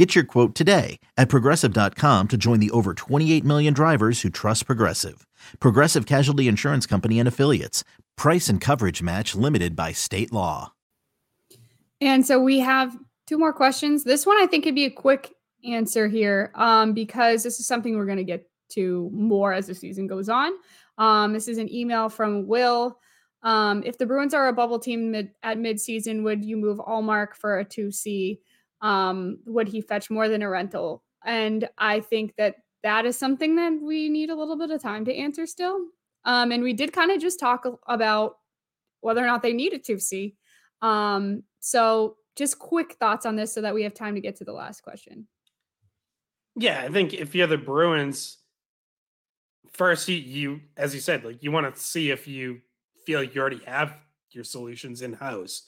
Get your quote today at progressive.com to join the over 28 million drivers who trust Progressive. Progressive Casualty Insurance Company and Affiliates. Price and coverage match limited by state law. And so we have two more questions. This one I think could be a quick answer here um, because this is something we're going to get to more as the season goes on. Um, this is an email from Will. Um, if the Bruins are a bubble team mid, at midseason, would you move Ullmark for a 2C? Um, would he fetch more than a rental? And I think that that is something that we need a little bit of time to answer still. Um, and we did kind of just talk about whether or not they need a 2C. Um, so just quick thoughts on this so that we have time to get to the last question. Yeah, I think if you're the Bruins, first you, you as you said, like you want to see if you feel you already have your solutions in house.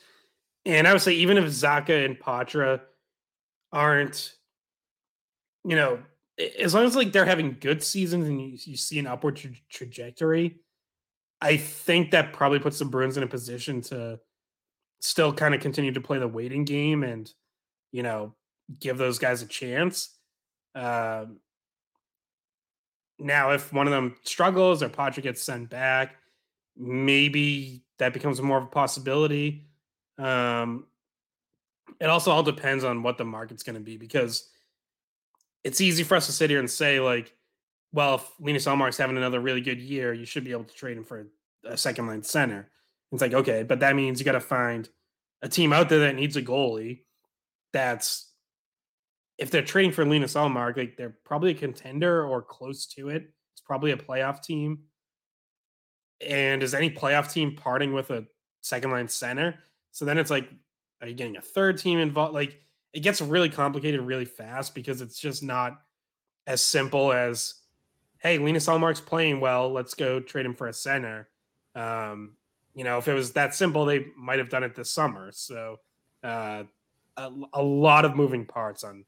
And I would say even if Zacha and Poitras aren't, you know, as long as like they're having good seasons and you, you see an upward tra- trajectory, I think that probably puts the Bruins in a position to still kind of continue to play the waiting game and you know give those guys a chance. Um, now, if one of them struggles or Patrick gets sent back, maybe that becomes more of a possibility. Um, it also all depends on what the market's going to be because it's easy for us to sit here and say like, well, if Linus Ullmark's having another really good year, you should be able to trade him for a second line center. It's like, okay, but that means you got to find a team out there that needs a goalie that's if they're trading for Linus Ullmark, like they're probably a contender or close to it. It's probably a playoff team. And is any playoff team parting with a second line center? So then it's like, are you getting a third team involved? Like it gets really complicated really fast because it's just not as simple as, hey, Linus Ullmark's playing well. Let's go trade him for a center. Um, you know, if it was that simple, they might have done it this summer. So uh, a, a lot of moving parts on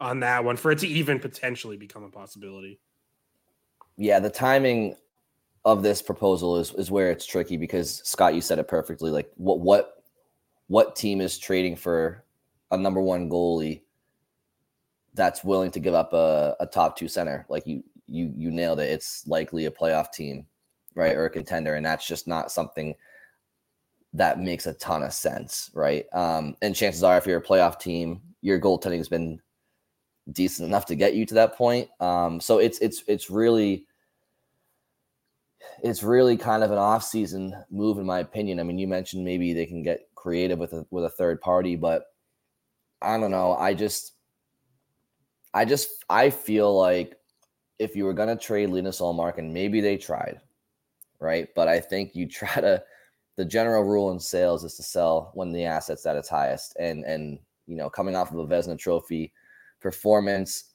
on that one for it to even potentially become a possibility. Yeah, the timing of this proposal is is where it's tricky because Scott, you said it perfectly. Like what what what team is trading for a number one goalie that's willing to give up a, a top two center? Like you you you nailed it. It's likely a playoff team, right, or a contender, and that's just not something that makes a ton of sense, right? Um, and chances are, if you're a playoff team, your goaltending has been decent enough to get you to that point. Um, so it's it's it's really it's really kind of an off-season move, in my opinion. I mean, you mentioned maybe they can get creative with a with a third party, but I don't know. I just I just I feel like if you were gonna trade Linus Ullmark, and maybe they tried, right? But I think you try to the general rule in sales is to sell when the asset's at its highest. And and you know, coming off of a Vezina Trophy performance,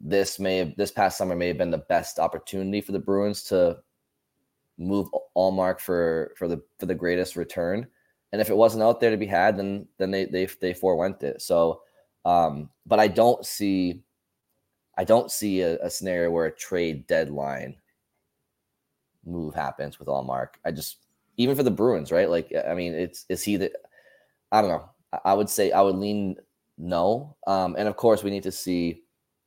this may have this past summer may have been the best opportunity for the Bruins to move Ullmark for for the for the greatest return. And if it wasn't out there to be had, then then they they they forewent it. So, um, but I don't see, I don't see a, a scenario where a trade deadline move happens with Ullmark. I just even for the Bruins, right? Like, I mean, it's is he the? I don't know. I would say I would lean no. Um, and of course, we need to see,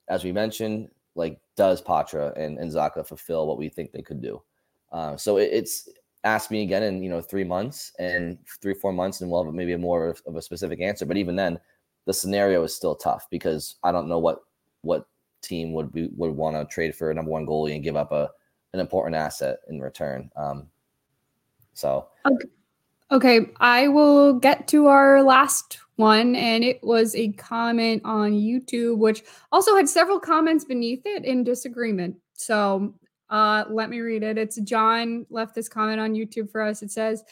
as we mentioned, like does Poitras and, and Zacha fulfill what we think they could do? Uh, so it, it's ask me again in you know three months and three four months, and we'll have maybe more of, of a specific answer. But even then, the scenario is still tough because I don't know what what team would be would want to trade for a number one goalie and give up a an important asset in return. Um, so okay. okay, I will get to our last one, and it was a comment on YouTube, which also had several comments beneath it in disagreement. So uh, let me read it. It's John left this comment on YouTube for us. It says,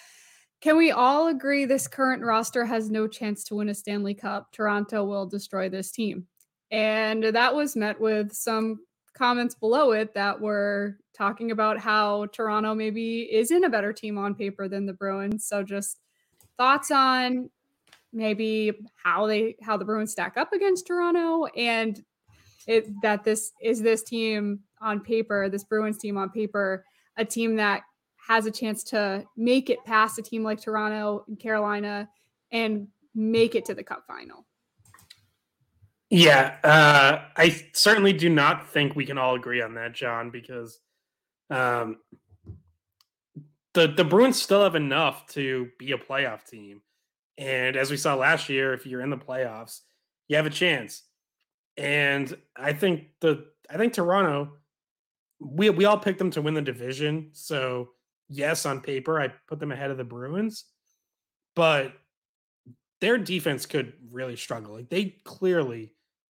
Can we all agree this current roster has no chance to win a Stanley Cup? Toronto will destroy this team. And that was met with some comments below it that were talking about how Toronto maybe isn't a better team on paper than the Bruins. So just thoughts on maybe how they how the Bruins stack up against Toronto and it that this is this team on paper, this Bruins team on paper, a team that has a chance to make it past a team like Toronto and Carolina and make it to the cup final. Yeah, uh, I certainly do not think we can all agree on that, John, because um, the the Bruins still have enough to be a playoff team, and as we saw last year, if you're in the playoffs, you have a chance. And I think the I think Toronto, we we all picked them to win the division, so yes, on paper, I put them ahead of the Bruins, but their defense could really struggle. Like they clearly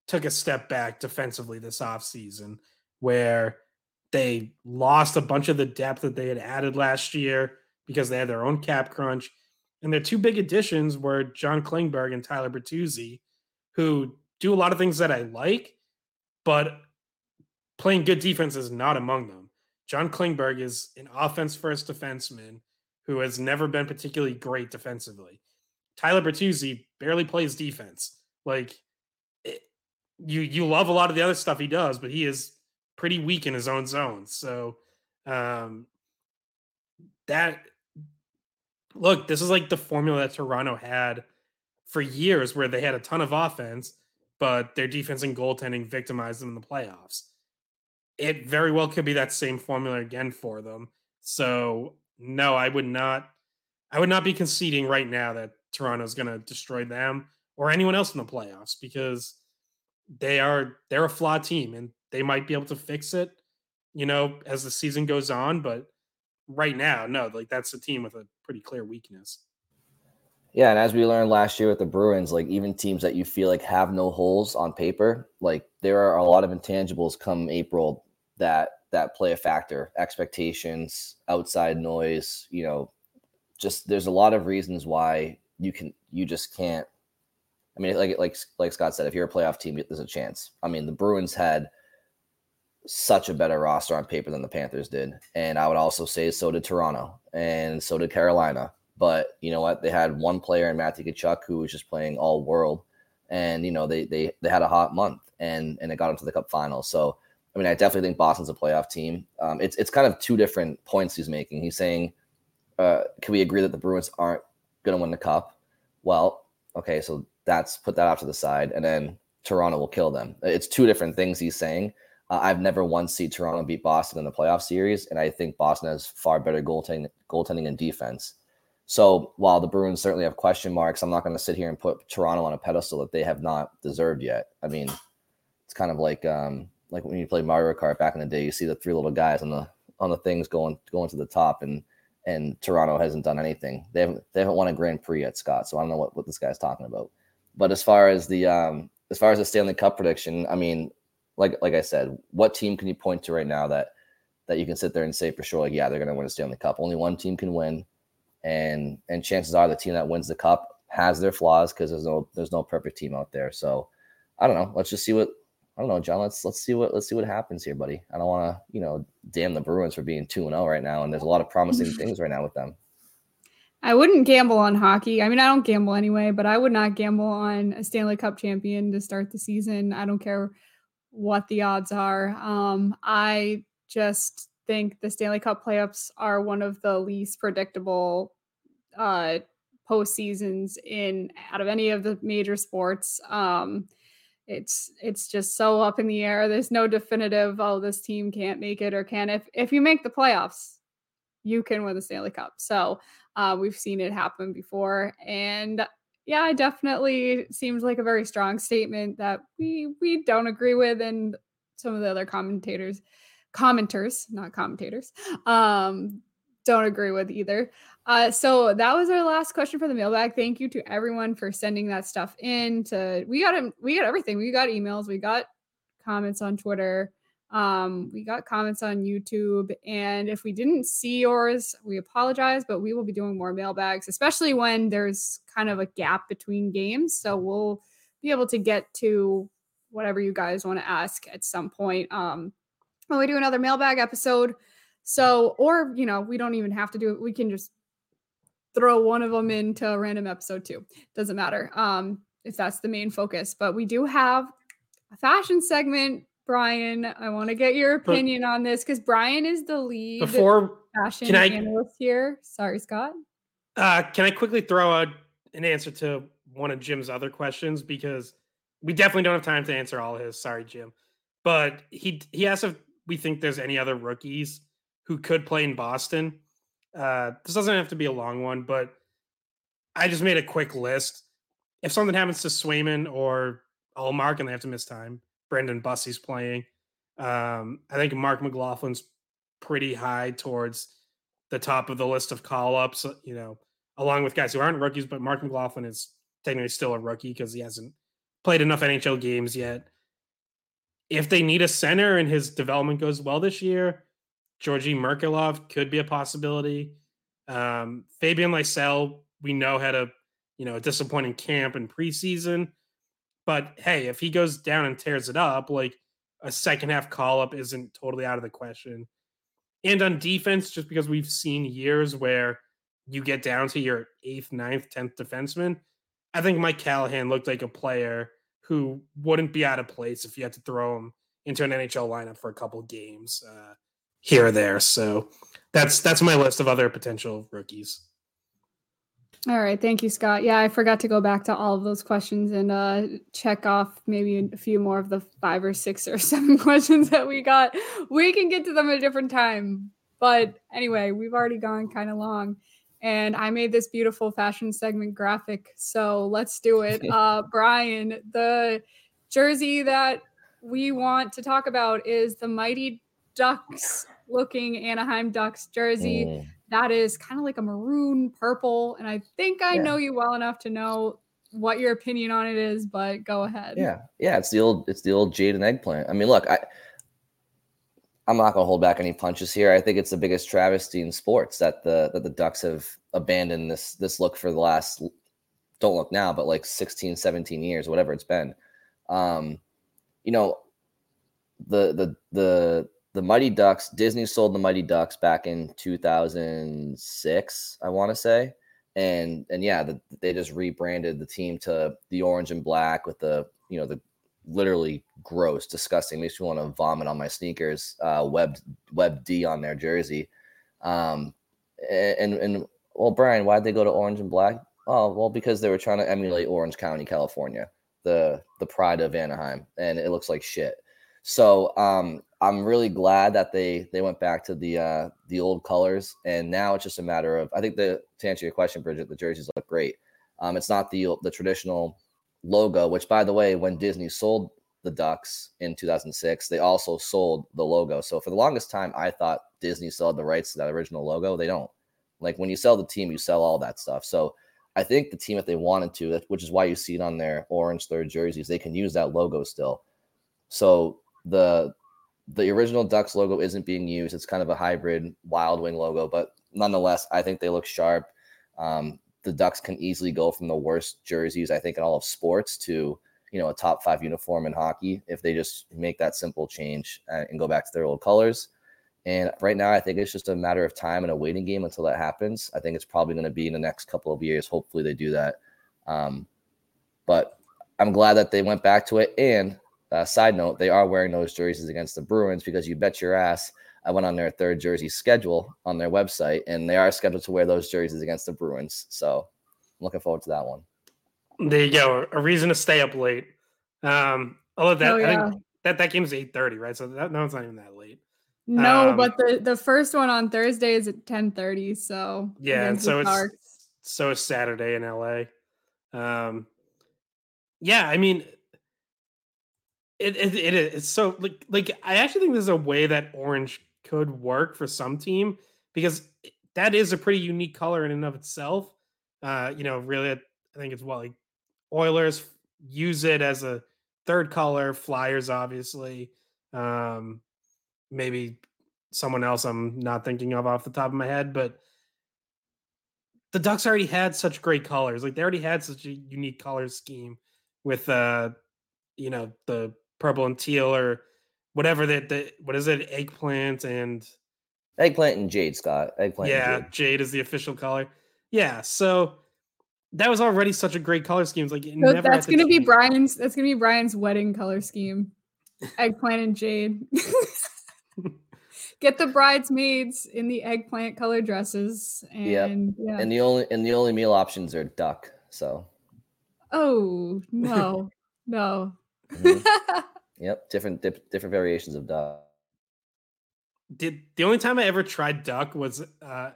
took a step back defensively this offseason where they lost a bunch of the depth that they had added last year because they had their own cap crunch. And their two big additions were John Klingberg and Tyler Bertuzzi, who do a lot of things that I like, but playing good defense is not among them. John Klingberg is an offense first defenseman who has never been particularly great defensively. Tyler Bertuzzi barely plays defense. Like it, you you love a lot of the other stuff he does, but he is pretty weak in his own zone. So um that look, this is like the formula that Toronto had for years where they had a ton of offense, but their defense and goaltending victimized them in the playoffs it very well could be that same formula again for them. So no, I would not I would not be conceding right now that Toronto's going to destroy them or anyone else in the playoffs because they are they're a flawed team and they might be able to fix it, you know, as the season goes on, but right now, no, like that's a team with a pretty clear weakness. Yeah, and as we learned last year with the Bruins, like even teams that you feel like have no holes on paper, like there are a lot of intangibles come April that that play a factor. Expectations, outside noise, you know, just there's a lot of reasons why you can you just can't I mean, like like like Scott said, if you're a playoff team, there's a chance. I mean, the Bruins had such a better roster on paper than the Panthers did, and I would also say so did Toronto, and so did Carolina. But you know what? They had one player in Matthew Tkachuk who was just playing all world, and you know they they they had a hot month, and and it got into the Cup final. So I mean, I definitely think Boston's a playoff team. Um, it's it's kind of two different points he's making. He's saying, uh, can we agree that the Bruins aren't going to win the Cup? Well, okay, so that's put that off to the side, and then Toronto will kill them. It's two different things he's saying. Uh, I've never once seen Toronto beat Boston in the playoff series, and I think Boston has far better goaltending, goaltending and defense. So while the Bruins certainly have question marks, I'm not going to sit here and put Toronto on a pedestal that they have not deserved yet. I mean, it's kind of like um, like when you play Mario Kart back in the day, you see the three little guys on the on the things going going to the top, and and Toronto hasn't done anything. They haven't they haven't won a Grand Prix yet, Scott. So I don't know what, what this guy's talking about. But as far as the um as far as the Stanley Cup prediction, I mean, like like I said, what team can you point to right now that that you can sit there and say for sure, like, yeah, they're gonna win a Stanley Cup. Only one team can win, and and chances are the team that wins the cup has their flaws because there's no there's no perfect team out there. So I don't know. Let's just see what I don't know, John. Let's let's see what let's see what happens here, buddy. I don't want to, you know, damn the Bruins for being two and zero oh right now, and there's a lot of promising things right now with them. I wouldn't gamble on hockey. I mean, I don't gamble anyway, but I would not gamble on a Stanley Cup champion to start the season. I don't care what the odds are. Um, I just think the Stanley Cup playoffs are one of the least predictable uh, post seasons in out of any of the major sports. Um, it's it's just so up in the air. There's no definitive, oh, this team can't make it or can. If if you make the playoffs, you can win the Stanley Cup. So uh, we've seen it happen before. And yeah, it definitely seems like a very strong statement that we we don't agree with and some of the other commentators commenters, not commentators, um, don't agree with either. Uh, so that was our last question for the mailbag. Thank you to everyone for sending that stuff in. To we got we got everything. We got emails. We got comments on Twitter. Um, we got comments on YouTube. And if we didn't see yours, we apologize. But we will be doing more mailbags, especially when there's kind of a gap between games. So we'll be able to get to whatever you guys want to ask at some point. Um, when we do another mailbag episode. So, or, you know, we don't even have to do it. We can just throw one of them into a random episode too. Doesn't matter um, if that's the main focus. But we do have a fashion segment. Brian, I want to get your opinion but on this because Brian is the lead before fashion can I, analyst here. Sorry, Scott. Uh, can I quickly throw out an answer to one of Jim's other questions because we definitely don't have time to answer all his. Sorry, Jim, but he he asked if we think there's any other rookies who could play in Boston. Uh, this doesn't have to be a long one, but I just made a quick list. If something happens to Swayman or Ullmark and they have to miss time, Brandon Bussi's playing. Um, I think Marc McLaughlin's pretty high towards the top of the list of call ups, you know, along with guys who aren't rookies, but Marc McLaughlin is technically still a rookie because he hasn't played enough NHL games yet. If they need a center and his development goes well this year, Georgi Merkulov could be a possibility. Um, Fabian Lysell, we know had a you know a disappointing camp in preseason, but hey, if he goes down and tears it up, like a second half call up isn't totally out of the question. And on defense, just because we've seen years where you get down to your eighth, ninth, tenth defenseman, I think Mike Callahan looked like a player who wouldn't be out of place if you had to throw him into an NHL lineup for a couple games uh, here or there. So that's that's my list of other potential rookies. All right, thank you, Scott. Yeah, I forgot to go back to all of those questions and uh, check off maybe a few more of the five or six or seven questions that we got. We can get to them at a different time, but anyway, we've already gone kind of long and I made this beautiful fashion segment graphic. So let's do it. Uh, Brian, the jersey that we want to talk about is the Mighty Ducks looking Anaheim Ducks jersey. Mm. That is kind of like a maroon purple. And I think I yeah. know you well enough to know what your opinion on it is, but go ahead. Yeah. Yeah. It's the old, it's the old jade and eggplant. I mean, look, I, I'm not to hold back any punches here. I think it's the biggest travesty in sports that the that the Ducks have abandoned this this look for the last don't look now, but like 16, 17 years, whatever it's been. Um, you know, the the the the Mighty Ducks, Disney sold the Mighty Ducks back in 2006, I want to say. And and yeah, the, they just rebranded the team to the orange and black with the, you know, the literally gross, disgusting. Makes me want to vomit on my sneakers. Uh, web web D on their jersey. Um, and and well, Brian, why'd they go to orange and black? Oh, well, because they were trying to emulate Orange County, California, the the pride of Anaheim, and it looks like shit. So um, I'm really glad that they they went back to the uh, the old colors, and now it's just a matter of I think the to answer your question, Bridget, the jerseys look great. Um, it's not the the traditional logo, which by the way, when Disney sold the Ducks in 2006, they also sold the logo. So for the longest time, I thought Disney sold the rights to that original logo. They don't. Like when you sell the team, you sell all that stuff. So I think the team, if they wanted to, which is why you see it on their orange third jerseys, they can use that logo still. So the the original Ducks logo isn't being used. It's kind of a hybrid Wild Wing logo, but nonetheless, I think they look sharp. Um, the Ducks can easily go from the worst jerseys I think in all of sports to you know a top five uniform in hockey if they just make that simple change uh, and go back to their old colors. And right now, I think it's just a matter of time and a waiting game until that happens. I think it's probably going to be in the next couple of years. Hopefully, they do that. Um, but I'm glad that they went back to it. And uh, side note, they are wearing those jerseys against the Bruins because you bet your ass I went on their third jersey schedule on their website, and they are scheduled to wear those jerseys against the Bruins. So I'm looking forward to that one. There you go. A reason to stay up late. Um, although that oh, yeah. that that game's eight thirty, right? So that no, it's not even that late. No, um, but the the first one on Thursday is at ten thirty. So yeah, and so it's so it's Saturday in LA. Um, yeah, I mean, it, it, it is so like like I actually think there's a way that orange could work for some team because that is a pretty unique color in and of itself. Uh, you know, really, I think it's well like Oilers use it as a third color. Flyers, obviously, um, maybe someone else I'm not thinking of off the top of my head, but the Ducks already had such great colors. Like they already had such a unique color scheme with uh, you know, the purple and teal or whatever that the what is it eggplant and eggplant and jade Scott eggplant yeah jade. jade. is the official color yeah so that was already such a great color scheme. It's like so that's gonna be Brian's. That's gonna be Brian's wedding color scheme. Eggplant and jade. Get the bridesmaids in the eggplant color dresses, and yep. yeah. And the only and the only meal options are duck. So. Oh no, no. Mm-hmm. yep, different dip, different variations of duck. Did the only time I ever tried duck was uh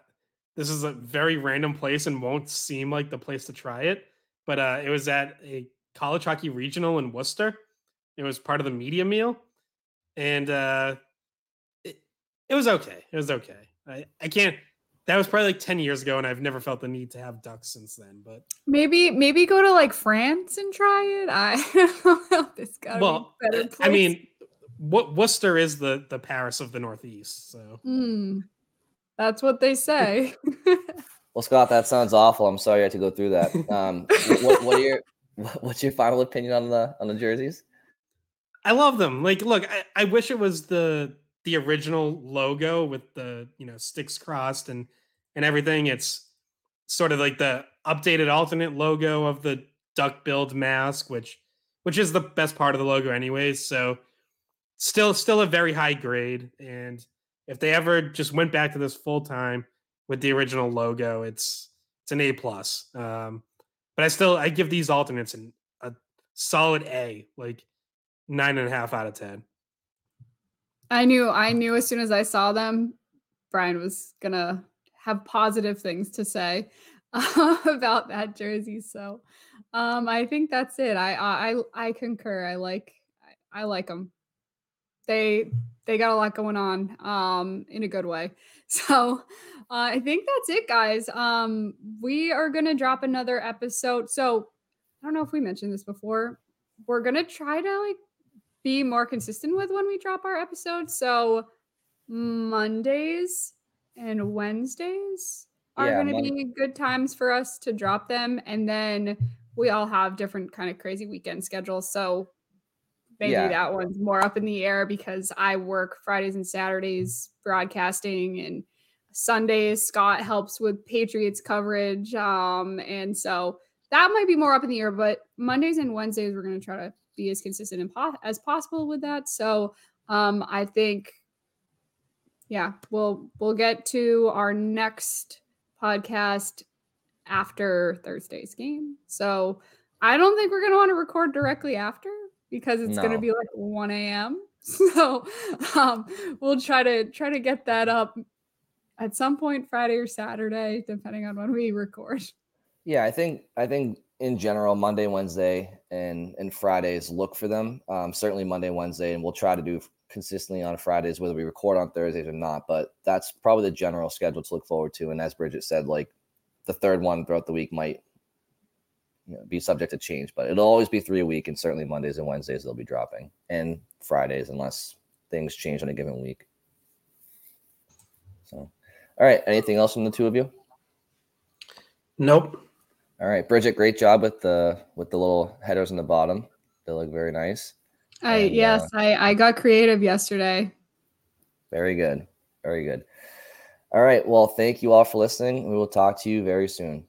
this is a very random place and won't seem like the place to try it, but uh, it was at a college hockey regional in Worcester. It was part of the media meal, and uh, it, it was okay. It was okay. I, I can't. That was probably like ten years ago, and I've never felt the need to have ducks since then. But maybe maybe go to like France and try it. I don't know. This got well, I mean, what Worcester is the the Paris of the Northeast. So. Mm. That's what they say. well, Scott, that sounds awful. I'm sorry I had to go through that. Um, what, what, are your what's your final opinion on the on the jerseys? I love them. Like, look, I, I wish it was the the original logo with the you know sticks crossed and and everything. It's sort of like the updated alternate logo of the duck billed mask, which which is the best part of the logo anyways. So still still a very high grade and if they ever just went back to this full time with the original logo, it's it's an A plus. Um, but I still I give these alternates an, a solid A, like nine and a half out of ten. I knew I knew as soon as I saw them, Brian was gonna have positive things to say uh, about that jersey. So um, I think that's it. I I I concur. I like I, like them. They they got a lot going on um, in a good way. So uh, I think that's it, guys. Um, we are gonna drop another episode. So I don't know if we mentioned this before. We're gonna try to like be more consistent with when we drop our episodes. So Mondays and Wednesdays are yeah, going to be good times for us to drop them, and then we all have different kind of crazy weekend schedules. So maybe yeah. that one's more up in the air because I work Fridays and Saturdays broadcasting and Sundays Scott helps with Patriots coverage. Um, and so that might be more up in the air, but Mondays and Wednesdays we're going to try to be as consistent as possible with that. So um, I think, yeah, we'll we'll get to our next podcast after Thursday's game. So I don't think we're going to want to record directly after because it's no. going to be like 1 a.m. So um, we'll try to try to get that up at some point Friday or Saturday, depending on when we record. Yeah, I think I think in general Monday, Wednesday, and and Fridays look for them. Um, certainly Monday, Wednesday, and we'll try to do consistently on Fridays, whether we record on Thursdays or not. But that's probably the general schedule to look forward to. And as Bridget said, like the third one throughout the week might you know, be subject to change, but it'll always be three a week, and certainly Mondays and Wednesdays they'll be dropping, and Fridays unless things change on a given week. So, all right. Anything else from the two of you? Nope. All right, Bridget. Great job with the with the little headers in the bottom. They look very nice. I and, yes, uh, I I got creative yesterday. Very good. Very good. All right. Well, thank you all for listening. We will talk to you very soon.